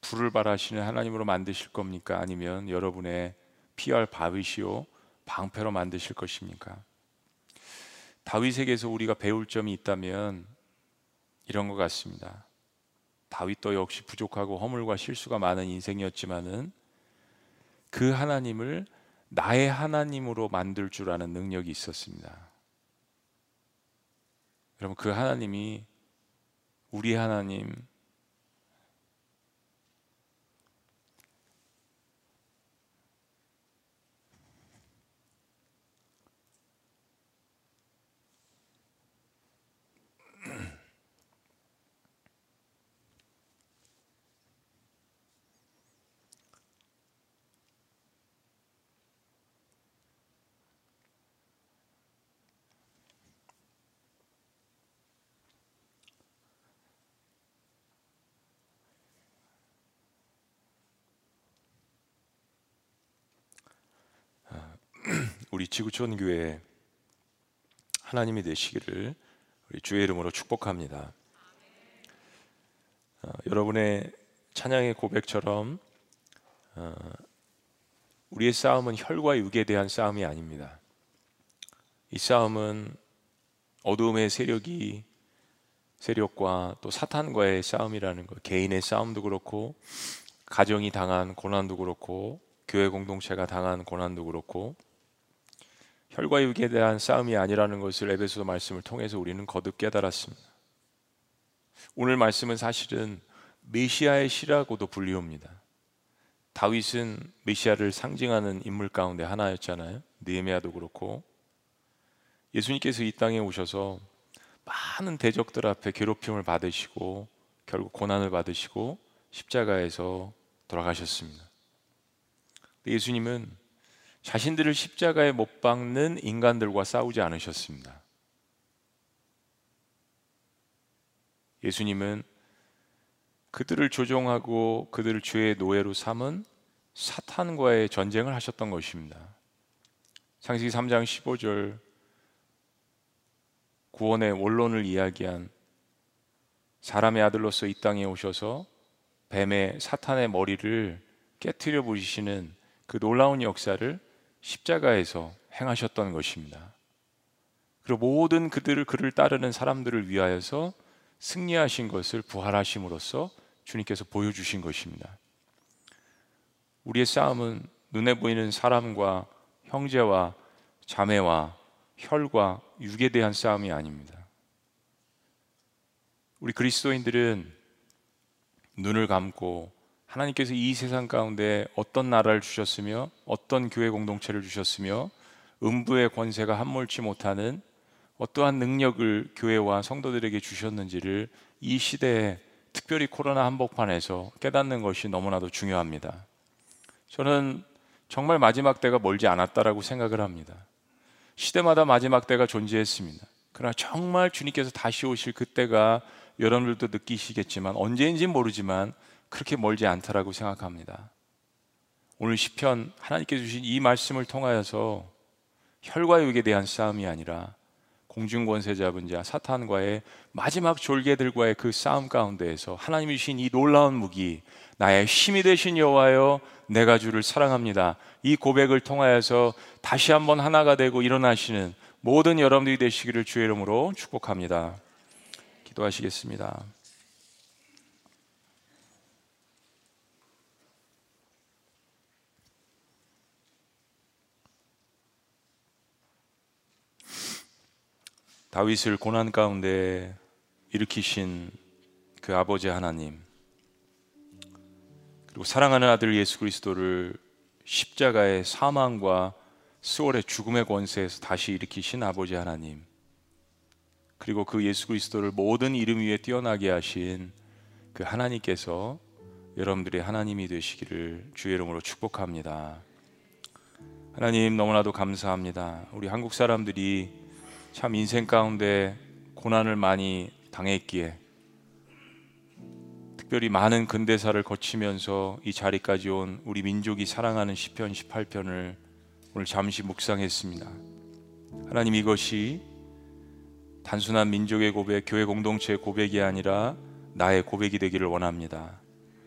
불을 바라시는 하나님으로 만드실 겁니까? 아니면 여러분의 피할 밥이시오 방패로 만드실 것입니까? 다윗에게서 우리가 배울 점이 있다면 이런 것 같습니다. 다윗도 역시 부족하고 허물과 실수가 많은 인생이었지만은 그 하나님을 나의 하나님으로 만들 줄 아는 능력이 있었습니다. 여러분 그 하나님이 우리 하나님 우리 지구촌 교회 하나님이 되시기를 우리 주의 이름으로 축복합니다. 어, 여러분의 찬양의 고백처럼 어, 우리의 싸움은 혈과 육에 대한 싸움이 아닙니다. 이 싸움은 어두움의 세력이 세력과 또 사탄과의 싸움이라는 것, 개인의 싸움도 그렇고 가정이 당한 고난도 그렇고 교회 공동체가 당한 고난도 그렇고 혈과 육에 대한 싸움이 아니라는 것을 에베소 말씀을 통해서 우리는 거듭 깨달았습니다. 오늘 말씀은 사실은 메시아의 시라고도 불리웁니다. 다윗은 메시아를 상징하는 인물 가운데 하나였잖아요. 느헤미야도 그렇고 예수님께서 이 땅에 오셔서 많은 대적들 앞에 괴롭힘을 받으시고 결국 고난을 받으시고 십자가에서 돌아가셨습니다. 예수님은 자신들을 십자가에 못 박는 인간들과 싸우지 않으셨습니다. 예수님은 그들을 조종하고 그들을 죄의 노예로 삼은 사탄과의 전쟁을 하셨던 것입니다. 창세기 3장 15절 구원의 원론을 이야기한 사람의 아들로서 이 땅에 오셔서 뱀의 사탄의 머리를 깨뜨려 부시는 그 놀라운 역사를 십자가에서 행하셨던 것입니다. 그리고 모든 그들을 그를 따르는 사람들을 위하여서 승리하신 것을 부활하심으로써 주님께서 보여주신 것입니다. 우리의 싸움은 눈에 보이는 사람과 형제와 자매와 혈과 육에 대한 싸움이 아닙니다. 우리 그리스도인들은 눈을 감고 하나님께서 이 세상 가운데 어떤 나라를 주셨으며 어떤 교회 공동체를 주셨으며 음부의 권세가 함몰치 못하는 어떠한 능력을 교회와 성도들에게 주셨는지를 이 시대에 특별히 코로나 한복판에서 깨닫는 것이 너무나도 중요합니다. 저는 정말 마지막 때가 멀지 않았다라고 생각을 합니다. 시대마다 마지막 때가 존재했습니다. 그러나 정말 주님께서 다시 오실 그때가 여러분들도 느끼시겠지만 언제인지 모르지만 그렇게 멀지 않다라고 생각합니다. 오늘 시편 하나님께 주신 이 말씀을 통하여서 혈과 육에 대한 싸움이 아니라 공중 권세 잡은 자 사탄과의 마지막 졸개들과의 그 싸움 가운데에서 하나님이 주신 이 놀라운 무기 나의 힘이 되신 여호와여 내가 주를 사랑합니다. 이 고백을 통하여서 다시 한번 하나가 되고 일어나시는 모든 여러분들이 되시기를 주의 이름으로 축복합니다. 기도하시겠습니다. 다윗을 고난 가운데 일으키신 그 아버지 하나님 그리고 사랑하는 아들 예수 그리스도를 십자가의 사망과 수월의 죽음의 권세에서 다시 일으키신 아버지 하나님 그리고 그 예수 그리스도를 모든 이름 위에 뛰어나게 하신 그 하나님께서 여러분들의 하나님이 되시기를 주의 이름으로 축복합니다. 하나님 너무나도 감사합니다. 우리 한국 사람들이 참 인생 가운데 고난을 많이 당했기에 특별히 많은 근대사를 거치면서 이 자리까지 온 우리 민족이 사랑하는 시편 18편을 오늘 잠시 묵상했습니다. 하나님 이것이 단순한 민족의 고백, 교회 공동체의 고백이 아니라 나의 고백이 되기를 원합니다.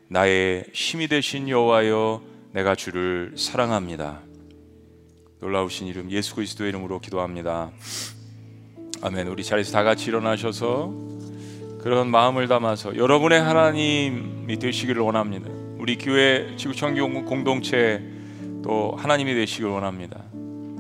나의 힘이 되신 여호와여 내가 주를 사랑합니다. 놀라우신 이름 예수 그리스도의 이름으로 기도합니다. 아멘. 우리 자리에서 다 같이 일어나셔서 그런 마음을 담아서 여러분의 하나님이 되시기를 원합니다. 우리 교회 지구청교 공동체 또 하나님이 되시기를 원합니다.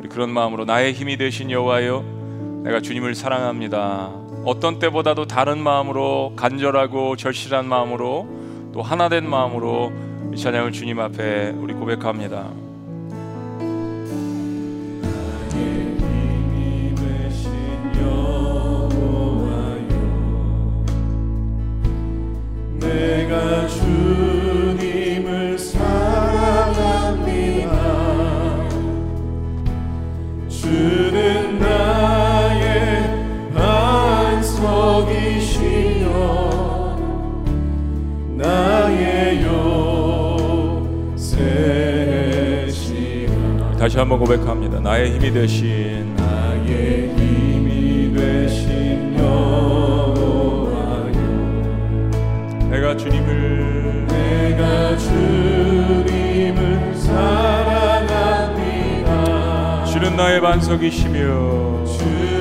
그런 마음으로 나의 힘이 되신 여호와여 내가 주님을 사랑합니다. 어떤 때보다도 다른 마음으로 간절하고 절실한 마음으로 또 하나된 마음으로 이 찬양을 주님 앞에 우리 고백합니다. 한번 고백합니다. 나의 힘이 되신 나의 힘이 되신 여호와여 내가 주님을 내가 주님을 사랑합니다 주는 나의 반석이시며 주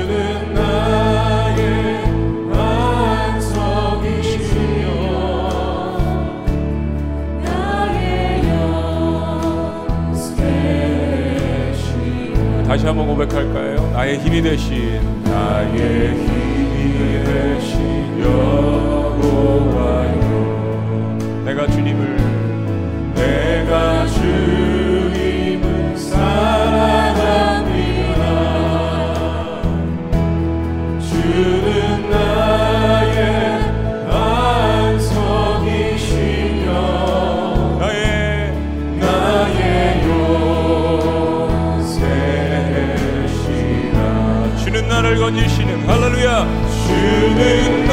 다시 한번 고백할까요? 나의 힘이 되신 나의 힘이 되신 여호와여 내가 주님을 내가 주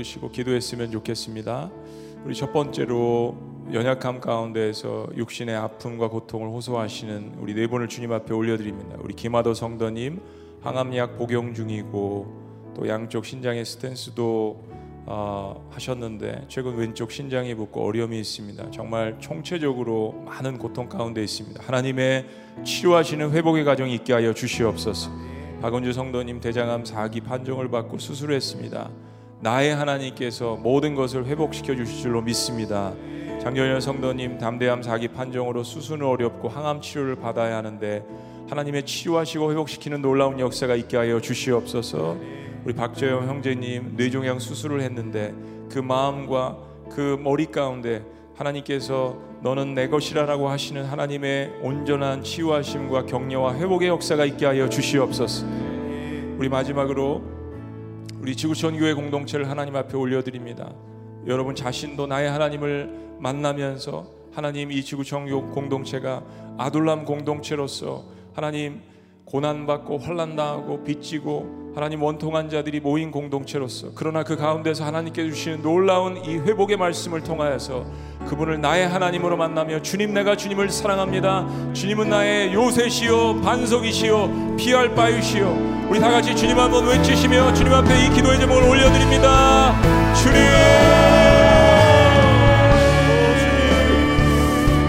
두 손을 드시고 기도했으면 좋겠습니다. 우리 첫 번째로 연약함 가운데에서 육신의 아픔과 고통을 호소하시는 우리 네 분을 주님 앞에 올려드립니다. 우리 김하도 성도님 항암약 복용 중이고 또 양쪽 신장의 스탠스도 어, 하셨는데 최근 왼쪽 신장이 붓고 어려움이 있습니다. 정말 총체적으로 많은 고통 가운데 있습니다. 하나님의 치료하시는 회복의 가정이 있게 하여 주시옵소서. 박은주 성도님 대장암 4기 판정을 받고 수술했습니다. 나의 하나님께서 모든 것을 회복시켜 주실 줄로 믿습니다. 장경현 성도님 담대암 4기 판정으로 수술은 어렵고 항암 치료를 받아야 하는데 하나님의 치유하시고 회복시키는 놀라운 역사가 있게 하여 주시옵소서. 우리 박재영 형제님 뇌종양 수술을 했는데 그 마음과 그 머리 가운데 하나님께서 너는 내 것이라라고 하시는 하나님의 온전한 치유하심과 격려와 회복의 역사가 있게 하여 주시옵소서. 우리 마지막으로 우리 지구촌 교회 공동체를 하나님 앞에 올려드립니다. 여러분 자신도 나의 하나님을 만나면서 하나님 이 지구촌 교- 공동체가 아둘람 공동체로서 하나님 고난받고 환난당하고 빚지고 하나님 원통한 자들이 모인 공동체로서 그러나 그 가운데서 하나님께 주시는 놀라운 이 회복의 말씀을 통하여서 그분을 나의 하나님으로 만나며 주님 내가 주님을 사랑합니다. 주님은 나의 요새시요 반석이시요 피할 바위시요. 우리 다 같이 주님 한번 외치시며 주님 앞에 이 기도의 제목을 올려드립니다. 주님!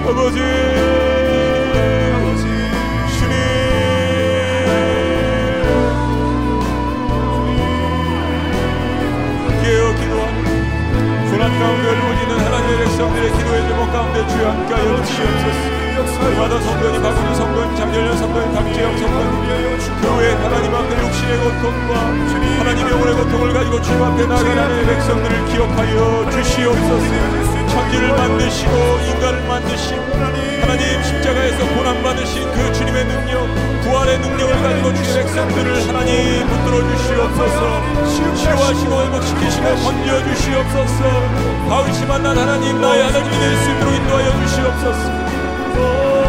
아버지 가운데 주여 함께 하여 주시옵소서 마다 성도님, 박은주 성도님, 장렬년 성도님, 박재영 성도님 교회 하나님 앞에 육신의 고통과 하나님의 영혼의 고통을 가지고 주님 앞에 하나님의 백성들을 기억하여 주시옵소서 천지를 만드시고 인간을 만드신 하나님. 십자가에서 고난받으신 그 주님의 능력 부활의 능력을 가지고 주의 백성들을 하나님 붙들어 주시옵소서. 치료하시고 회복시키시고 건져 주시옵소서. 바위시 만난 하나님 나의 하나님이 될 수 있도록 인도하여 주시옵소서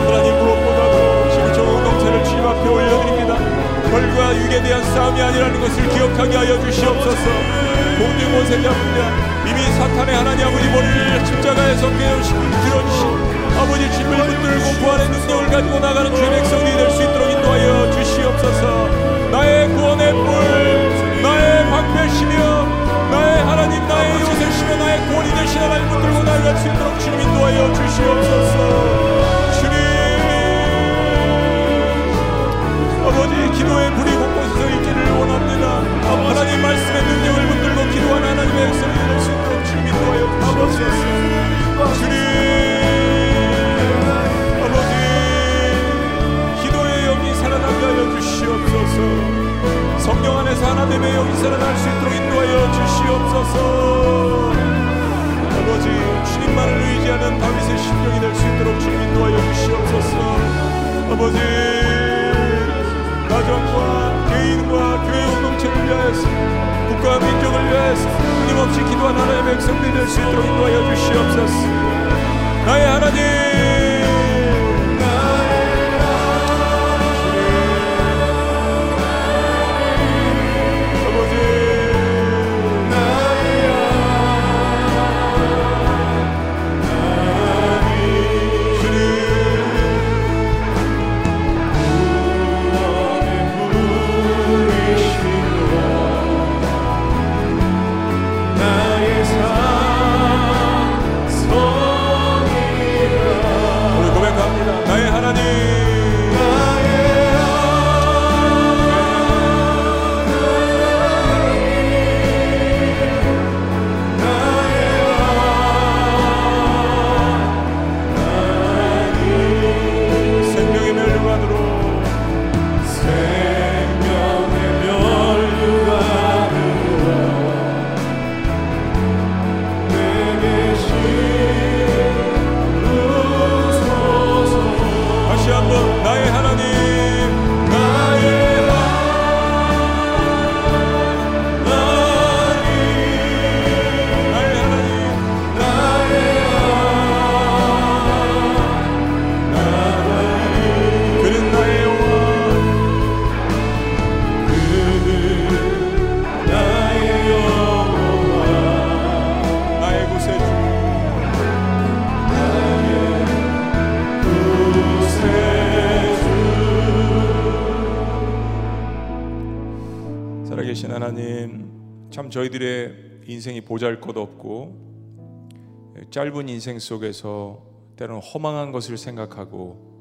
짧은 인생 속에서 때로는 허망한 것을 생각하고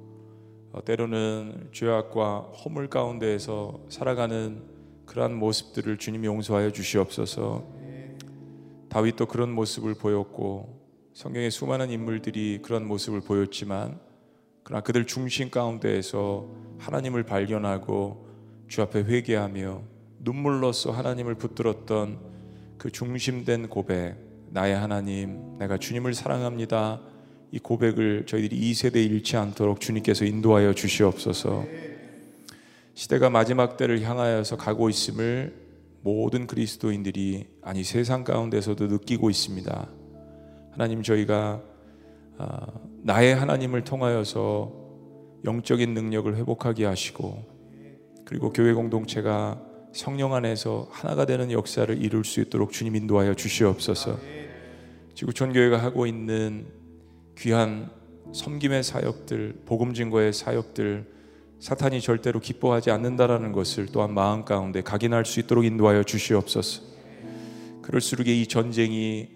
어, 때로는 죄악과 허물 가운데에서 살아가는 그러한 모습들을 주님 용서하여 주시옵소서. 다윗도 그런 모습을 보였고 성경의 수많은 인물들이 그런 모습을 보였지만 그러나 그들 중심 가운데에서 하나님을 발견하고 주 앞에 회개하며 눈물로써 하나님을 붙들었던 그 중심된 고백 나의 하나님 내가 주님을 사랑합니다 이 고백을 저희들이 이 세대에 잃지 않도록 주님께서 인도하여 주시옵소서 시대가 마지막 때를 향하여서 가고 있음을 모든 그리스도인들이 아니 세상 가운데서도 느끼고 있습니다. 하나님 저희가 아, 나의 하나님을 통하여서 영적인 능력을 회복하게 하시고 그리고 교회 공동체가 성령 안에서 하나가 되는 역사를 이룰 수 있도록 주님 인도하여 주시옵소서. 지구촌 교회가 하고 있는 귀한 섬김의 사역들, 복음 증거의 사역들 사탄이 절대로 기뻐하지 않는다라는 것을 또한 마음 가운데 각인할 수 있도록 인도하여 주시옵소서. 그럴수록 이 전쟁이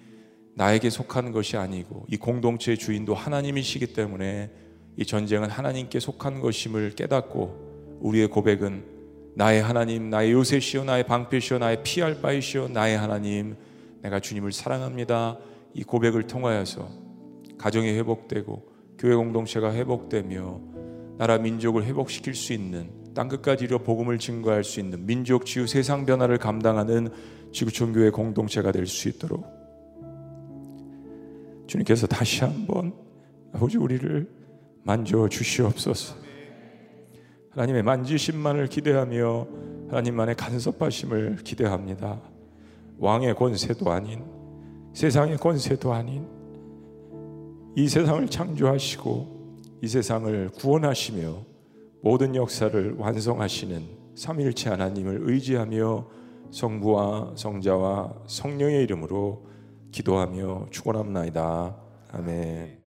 나에게 속한 것이 아니고 이 공동체의 주인도 하나님이시기 때문에 이 전쟁은 하나님께 속한 것임을 깨닫고 우리의 고백은 나의 하나님, 나의 요새시요, 나의 방패시요, 나의 피할 바이시요, 나의 하나님, 내가 주님을 사랑합니다. 이 고백을 통하여서 가정이 회복되고 교회 공동체가 회복되며 나라 민족을 회복시킬 수 있는 땅 끝까지 이르러 복음을 증거할 수 있는 민족 치유 세상 변화를 감당하는 지구촌 교회 공동체가 될 수 있도록 주님께서 다시 한번 아버지 우리를 만져 주시옵소서. 하나님의 만지심만을 기대하며 하나님만의 간섭하심을 기대합니다. 왕의 권세도 아닌 세상의 권세도 아닌 이 세상을 창조하시고 이 세상을 구원하시며 모든 역사를 완성하시는 삼일체 하나님을 의지하며 성부와 성자와 성령의 이름으로 기도하며 축원합나이다. 아멘.